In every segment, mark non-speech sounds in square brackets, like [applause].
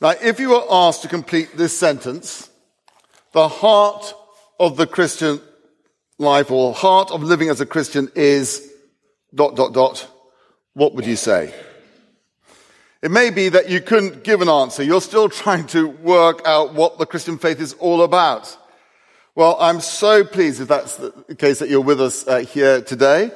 Now, if you were asked to complete this sentence, the heart of the Christian life or heart of living as a Christian is dot, dot, dot, what would you say? It may be that you couldn't give an answer. You're still trying to work out what the Christian faith is all about. Well, I'm so pleased if that's the case that you're with us uh, here today.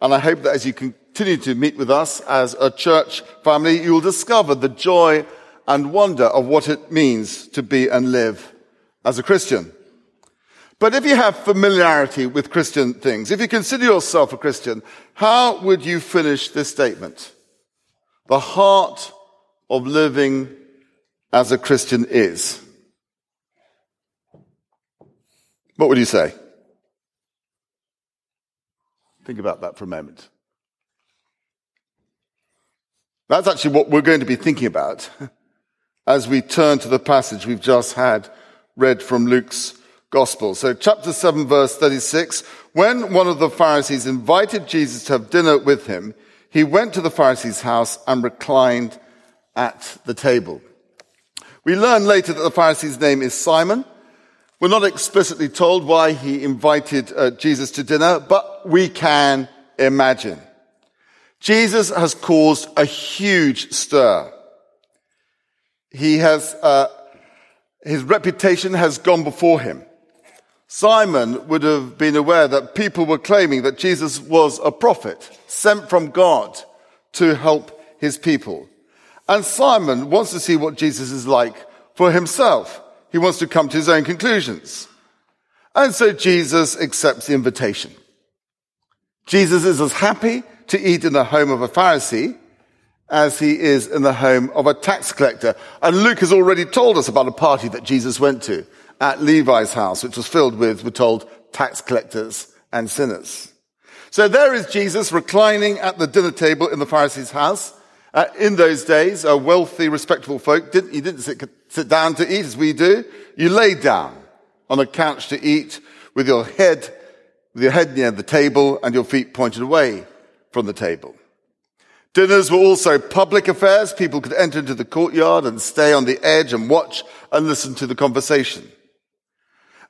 And I hope that as you continue to meet with us as a church family, you'll discover the joy and wonder of what it means to be and live as a Christian. But if you have familiarity with Christian things, if you consider yourself a Christian, how would you finish this statement? The heart of living as a Christian is. What would you say? Think about that for a moment. That's actually what we're going to be thinking about [laughs] as we turn to the passage we've just had read from Luke's gospel. So chapter 7 verse 36, when one of the Pharisees invited Jesus to have dinner with him, he went to the Pharisee's house and reclined at the table. We learn later that the Pharisee's name is Simon. We're not explicitly told why he invited uh, Jesus to dinner, but we can imagine. Jesus has caused a huge stir. He has, uh, his reputation has gone before him. Simon would have been aware that people were claiming that Jesus was a prophet sent from God to help his people. And Simon wants to see what Jesus is like for himself. He wants to come to his own conclusions. And so Jesus accepts the invitation. Jesus is as happy to eat in the home of a Pharisee as he is in the home of a tax collector. And Luke has already told us about a party that Jesus went to at Levi's house, which was filled with, we're told, tax collectors and sinners. So there is Jesus reclining at the dinner table in the Pharisee's house. Uh, in those days, a wealthy, respectable folk didn't, you didn't sit, sit down to eat as we do. You laid down on a couch to eat with your head, with your head near the table and your feet pointed away from the table. Dinners were also public affairs. People could enter into the courtyard and stay on the edge and watch and listen to the conversation.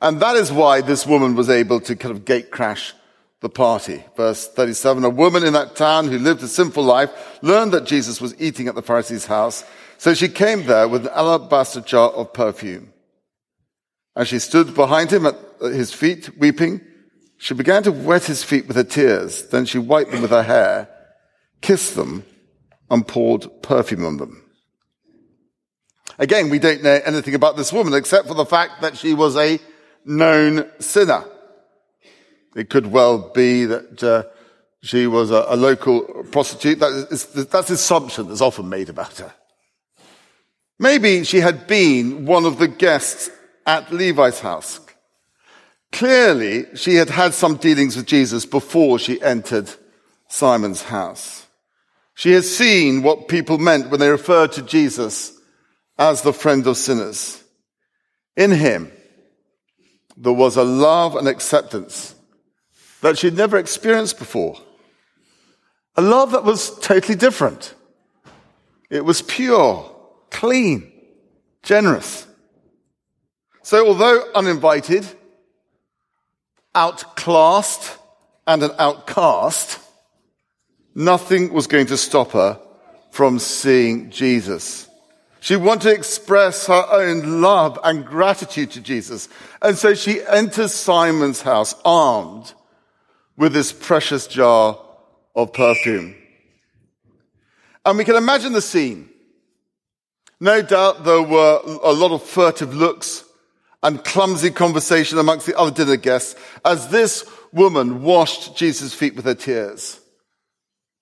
And that is why this woman was able to kind of gate crash the party. Verse 37, a woman in that town who lived a sinful life learned that Jesus was eating at the Pharisee's house. So she came there with an alabaster jar of perfume. As she stood behind him at his feet, weeping, she began to wet his feet with her tears. Then she wiped them with her hair, kissed them, and poured perfume on them. Again, we don't know anything about this woman except for the fact that she was a known sinner. It could well be that uh, she was a, a, local prostitute. That is, that's the assumption that's often made about her. Maybe she had been one of the guests at Levi's house. Clearly, she had had some dealings with Jesus before she entered Simon's house. She has seen what people meant when they referred to Jesus as the friend of sinners. In him, there was a love and acceptance that she'd never experienced before. A love that was totally different. It was pure, clean, generous. So although uninvited, outclassed, and an outcast, nothing was going to stop her from seeing Jesus. She wanted to express her own love and gratitude to Jesus. And so she enters Simon's house armed with this precious jar of perfume. And we can imagine the scene. No doubt there were a lot of furtive looks and clumsy conversation amongst the other dinner guests as this woman washed Jesus' feet with her tears,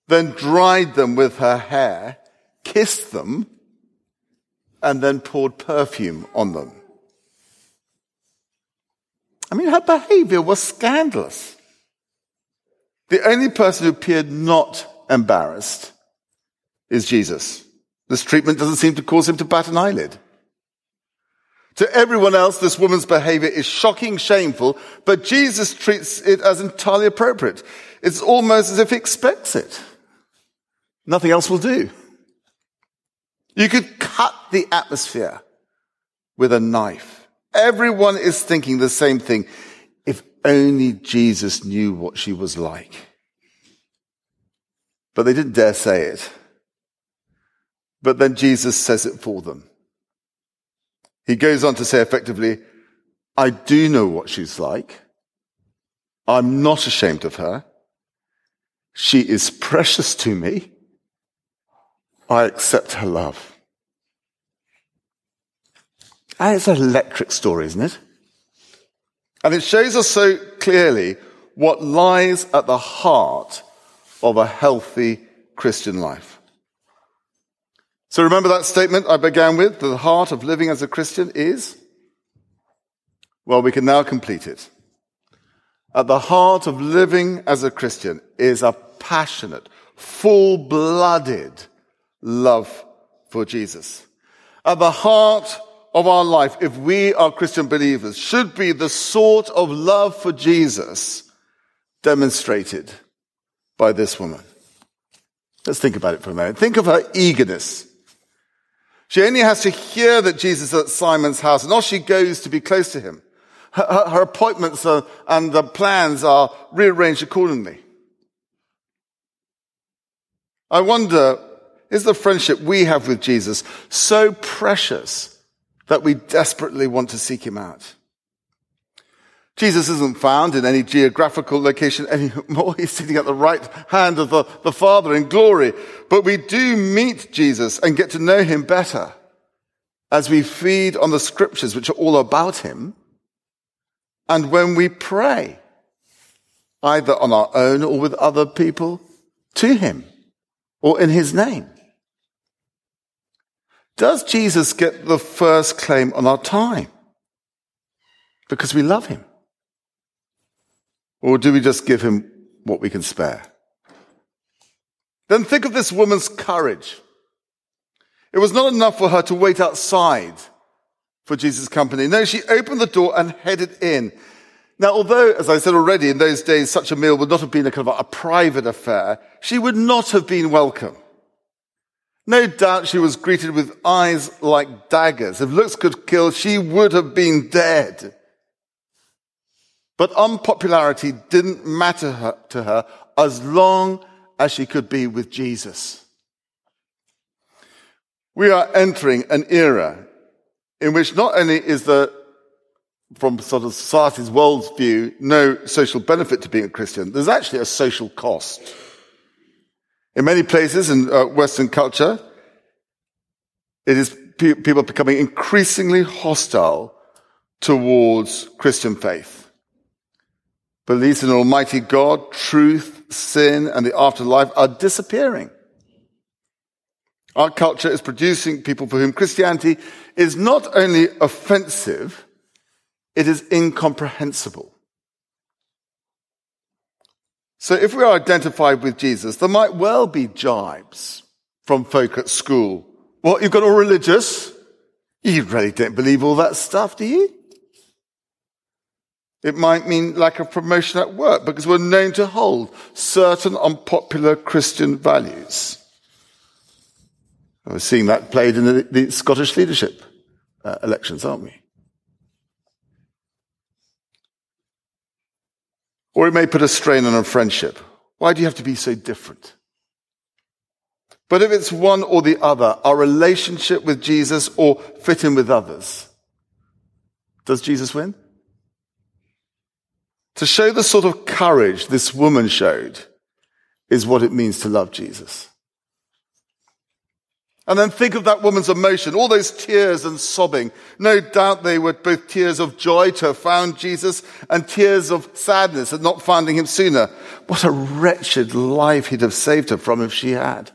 then dried them with her hair, kissed them, and then poured perfume on them. I mean, her behavior was scandalous. The only person who appeared not embarrassed is Jesus. This treatment doesn't seem to cause him to bat an eyelid. To everyone else, this woman's behavior is shocking, shameful, but Jesus treats it as entirely appropriate. It's almost as if he expects it. Nothing else will do. You could cut the atmosphere with a knife. Everyone is thinking the same thing. If only Jesus knew what she was like. But they didn't dare say it. But then Jesus says it for them. He goes on to say effectively, I do know what she's like. I'm not ashamed of her. She is precious to me. I accept her love. And it's an electric story, isn't it? And it shows us so clearly what lies at the heart of a healthy Christian life. So remember that statement I began with? The heart of living as a Christian is? Well, we can now complete it. At the heart of living as a Christian is a passionate, full-blooded love for Jesus. At the heart of our life, if we are Christian believers, should be the sort of love for Jesus demonstrated by this woman. Let's think about it for a moment. Think of her eagerness. She only has to hear that Jesus is at Simon's house and off she goes to be close to him. Her, her appointments are, and the plans are rearranged accordingly. I wonder, is the friendship we have with Jesus so precious that we desperately want to seek him out? Jesus isn't found in any geographical location anymore. [laughs] He's sitting at the right hand of the, the Father in glory. But we do meet Jesus and get to know him better as we feed on the scriptures, which are all about him. And when we pray, either on our own or with other people, to him or in his name. Does Jesus get the first claim on our time? Because we love him. Or do we just give him what we can spare? Then think of this woman's courage. It was not enough for her to wait outside for Jesus' company. No, she opened the door and headed in. Now, although, as I said already, in those days, such a meal would not have been a kind of a private affair, she would not have been welcome. No doubt she was greeted with eyes like daggers. If looks could kill, she would have been dead. But unpopularity didn't matter to her as long as she could be with Jesus. We are entering an era in which not only is there, from sort of society's world's view, no social benefit to being a Christian, there's actually a social cost. In many places in uh, Western culture, it is pe- people becoming increasingly hostile towards Christian faith. Beliefs in Almighty God, truth, sin, and the afterlife are disappearing. Our culture is producing people for whom Christianity is not only offensive, it is incomprehensible. So if we are identified with Jesus, there might well be jibes from folk at school. What, you've got all religious? You really don't believe all that stuff, do you? It might mean lack of promotion at work because we're known to hold certain unpopular Christian values. We're seeing that played in the, the Scottish leadership uh, elections, aren't we? Or it may put a strain on a friendship. Why do you have to be so different? But if it's one or the other, our relationship with Jesus or fit in with others, does Jesus win? To show the sort of courage this woman showed is what it means to love Jesus. And then think of that woman's emotion, all those tears and sobbing. No doubt they were both tears of joy to have found Jesus and tears of sadness at not finding him sooner. What a wretched life he'd have saved her from if she had.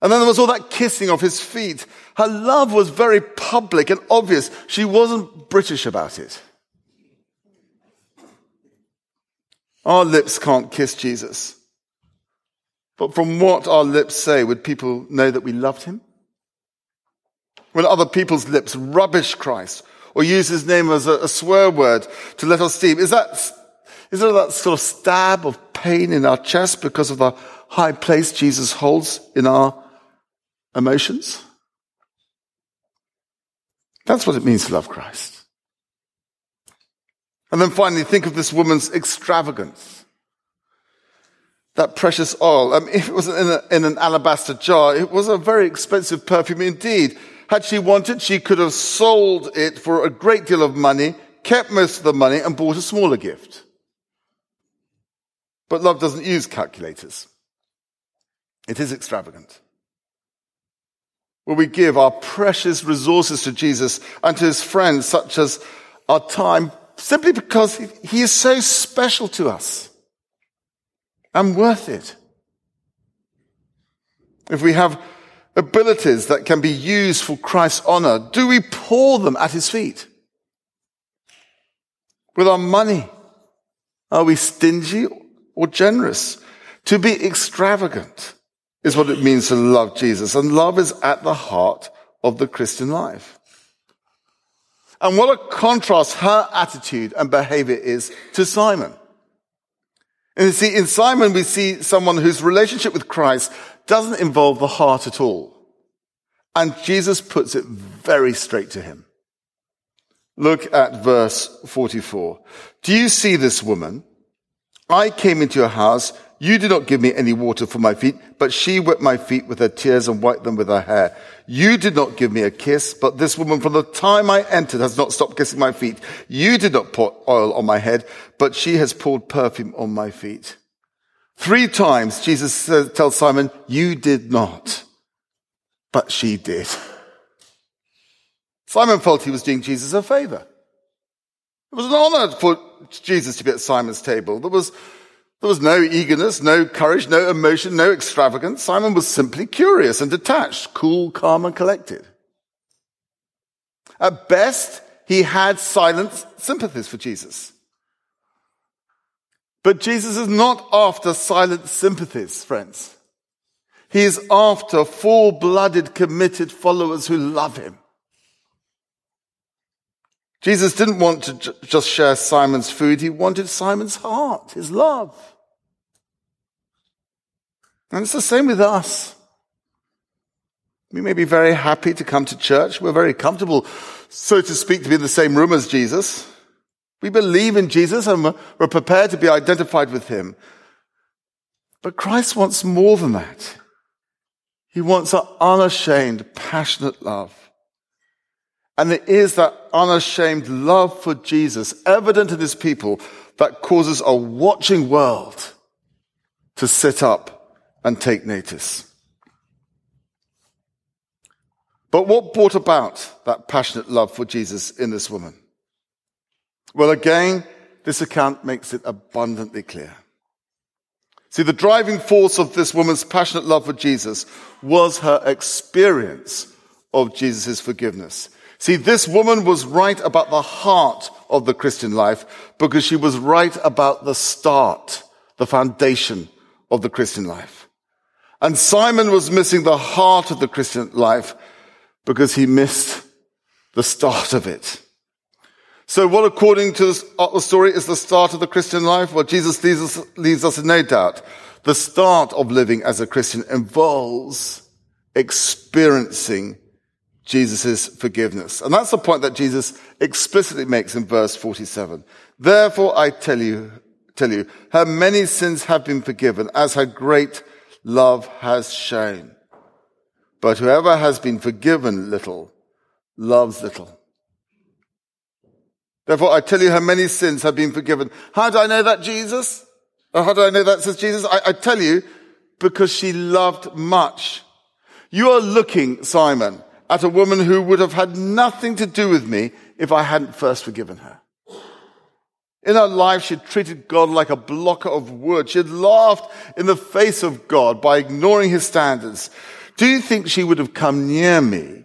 And then there was all that kissing of his feet. Her love was very public and obvious. She wasn't British about it. Our lips can't kiss Jesus. But from what our lips say, would people know that we loved him? When other people's lips rubbish Christ or use his name as a, a swear word to let us steam, is that, is there that sort of stab of pain in our chest because of the high place Jesus holds in our emotions. That's what it means to love Christ. And then finally, think of this woman's extravagance. That precious oil. [laughs] If it was in, a, in an alabaster jar, it was a very expensive perfume indeed. Had she wanted, she could have sold it for a great deal of money, kept most of the money, and bought a smaller gift. But love doesn't use calculators. It is extravagant. Will we give our precious resources to Jesus and to his friends, such as our time, simply because he is so special to us and worth it. If we have abilities that can be used for Christ's honor, do we pour them at his feet? With our money, are we stingy or generous? To be extravagant is what it means to love Jesus. And love is at the heart of the Christian life. And what a contrast her attitude and behavior is to Simon. And you see, in Simon, we see someone whose relationship with Christ doesn't involve the heart at all. And Jesus puts it very straight to him. Look at verse 44. Do you see this woman? I came into your house. You did not give me any water for my feet, but she wet my feet with her tears and wiped them with her hair. You did not give me a kiss, but this woman from the time I entered has not stopped kissing my feet. You did not put oil on my head, but she has poured perfume on my feet. Three times Jesus says, tells Simon, you did not, but she did. Simon felt he was doing Jesus a favor. It was an honor for Jesus to be at Simon's table. There was there was no eagerness, no courage, no emotion, no extravagance. Simon was simply curious and detached, cool, calm, and collected. At best, he had silent sympathies for Jesus. But Jesus is not after silent sympathies, friends. He is after full-blooded, committed followers who love him. Jesus didn't want to just share Simon's food. He wanted Simon's heart, his love. And it's the same with us. We may be very happy to come to church. We're very comfortable, so to speak, to be in the same room as Jesus. We believe in Jesus and we're prepared to be identified with him. But Christ wants more than that. He wants an unashamed, passionate love. And it is that unashamed love for Jesus, evident in his people, that causes a watching world to sit up and take notice. But what brought about that passionate love for Jesus in this woman? Well, again, this account makes it abundantly clear. See, the driving force of this woman's passionate love for Jesus was her experience of Jesus' forgiveness. See, this woman was right about the heart of the Christian life because she was right about the start, the foundation of the Christian life. And Simon was missing the heart of the Christian life because he missed the start of it. So what according to the story is the start of the Christian life? Well, Jesus leaves us, leaves us in no doubt. The start of living as a Christian involves experiencing Jesus' forgiveness. And that's the point that Jesus explicitly makes in verse 47. Therefore I tell you, tell you, her many sins have been forgiven as her great love has shown. But whoever has been forgiven little loves little. Therefore, I tell you how many sins have been forgiven. How do I know that, Jesus? Or how do I know that, says Jesus? I, I tell you, because she loved much. You are looking, Simon, at a woman who would have had nothing to do with me if I hadn't first forgiven her. In her life, she treated God like a blocker of wood. She had laughed in the face of God by ignoring his standards. Do you think she would have come near me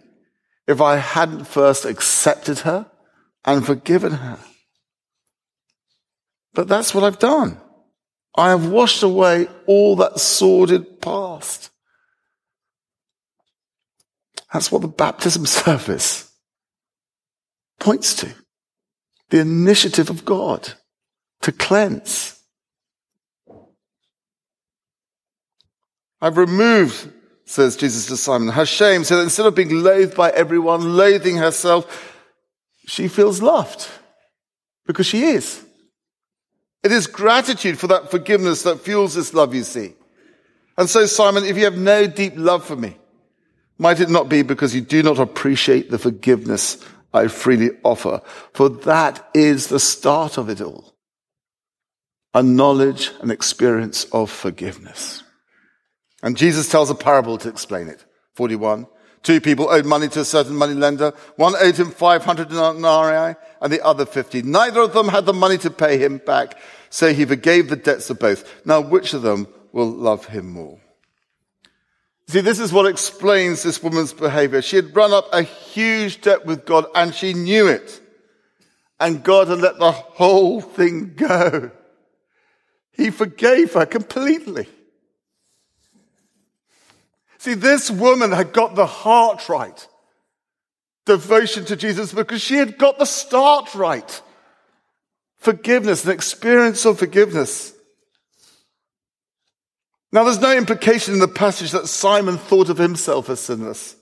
if I hadn't first accepted her and forgiven her? But that's what I've done. I have washed away all that sordid past. That's what the baptism [laughs] service points to the initiative of God to cleanse. I've removed says Jesus to Simon, her shame, so that instead of being loathed by everyone, loathing herself, she feels loved because she is. It is gratitude for that forgiveness that fuels this love, you see. And so, Simon, if you have no deep love for me, might it not be because you do not appreciate the forgiveness I freely offer? For that is the start of it all. A knowledge and experience of forgiveness. And Jesus tells a parable to explain it. 41. Two people owed money to a certain money lender. One owed him 500 denarii and the other 50. Neither of them had the money to pay him back. So he forgave the debts of both. Now, which of them will love him more? See, this is what explains this woman's behavior. She had run up a huge debt with God and she knew it. And God had let the whole thing go. He forgave her completely. See, this woman had got the heart right. Devotion to Jesus because she had got the start right. Forgiveness, an experience of forgiveness. Now, there's no implication in the passage that Simon thought of himself as sinless.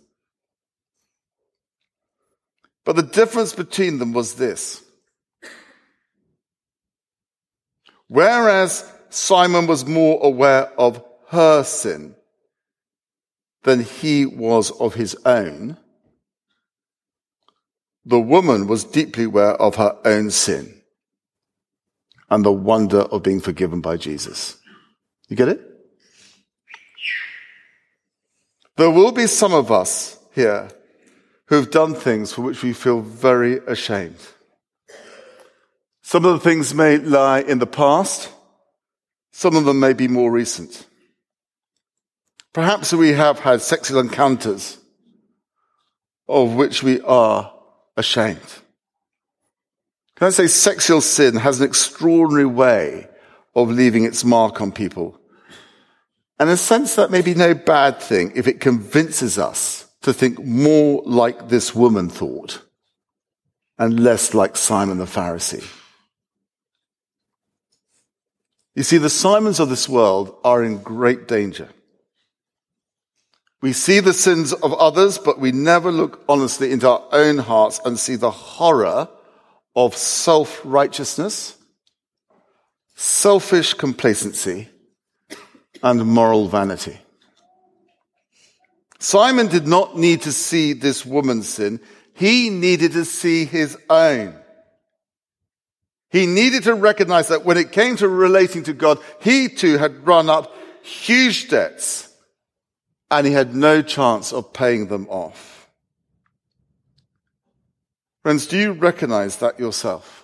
But the difference between them was this. Whereas Simon was more aware of her sin, than he was of his own, the woman was deeply aware of her own sin and the wonder of being forgiven by Jesus. You get it? There will be some of us here who have done things for which we feel very ashamed. Some of the things may lie in the past. Some of them may be more recent. Perhaps we have had sexual encounters of which we are ashamed. Can I say sexual sin has an extraordinary way of leaving its mark on people? And in a sense, that may be no bad thing if it convinces us to think more like this woman thought and less like Simon the Pharisee. You see, the Simons of this world are in great danger. We see the sins of others, but we never look honestly into our own hearts and see the horror of self-righteousness, selfish complacency, and moral vanity. Simon did not need to see this woman's sin. He needed to see his own. He needed to recognize that when it came to relating to God, he too had run up huge debts and he had no chance of paying them off. Friends, do you recognize that yourself?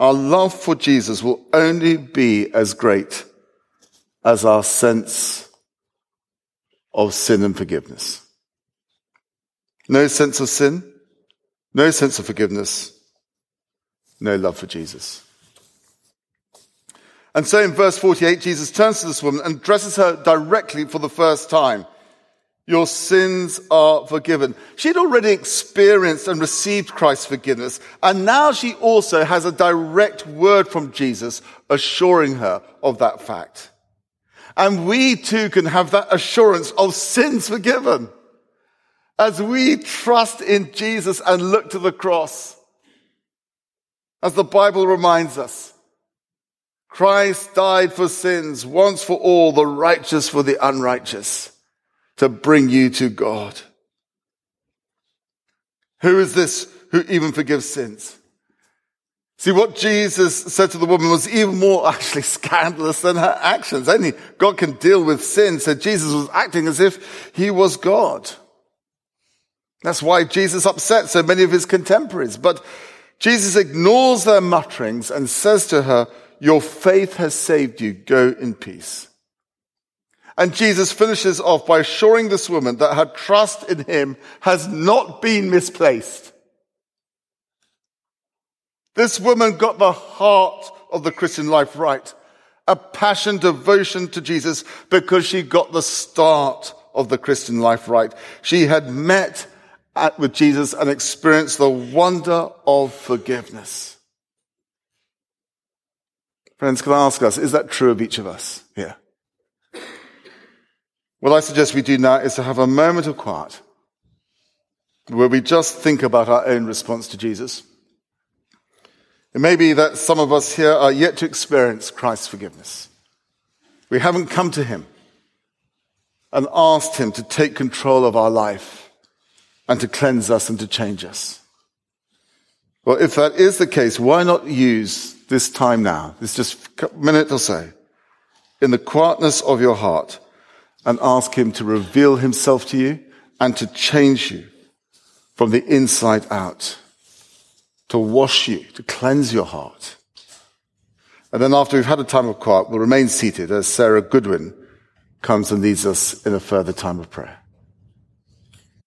Our love for Jesus will only be as great as our sense of sin and forgiveness. No sense of sin, no sense of forgiveness, no love for Jesus. And so in verse 48, Jesus turns to this woman and addresses her directly for the first time. Your sins are forgiven. She'd already experienced and received Christ's forgiveness, and now she also has a direct word from Jesus assuring her of that fact. And we too can have that assurance of sins forgiven as we trust in Jesus and look to the cross. As the Bible reminds us, Christ died for sins once for all, the righteous for the unrighteous, to bring you to God. Who is this who even forgives sins? See, what Jesus said to the woman was even more [laughs] actually scandalous than her actions. Only God can deal with sin. So Jesus was acting as if he was God. That's why Jesus upset so many of his contemporaries. But Jesus ignores their mutterings and says to her, your faith has saved you. Go in peace. And Jesus finishes off by assuring this woman that her trust in him has not been misplaced. This woman got the heart of the Christian life right. A passion, devotion to Jesus because she got the start of the Christian life right. She had met at, with Jesus and experienced the wonder of forgiveness. Friends, can I ask us, is that true of each of us here? What I suggest we do now is to have a moment of quiet where we just think about our own response to Jesus. It may be that some of us here are yet to experience Christ's forgiveness. We haven't come to Him and asked Him to take control of our life and to cleanse us and to change us. Well, if that is the case, why not use this time now, this just minute or so, in the quietness of your heart and ask Him to reveal Himself to you and to change you from the inside out, to wash you, to cleanse your heart. And then after we've had a time of quiet, we'll remain seated as Sarah Goodwin comes and leads us in a further time of prayer.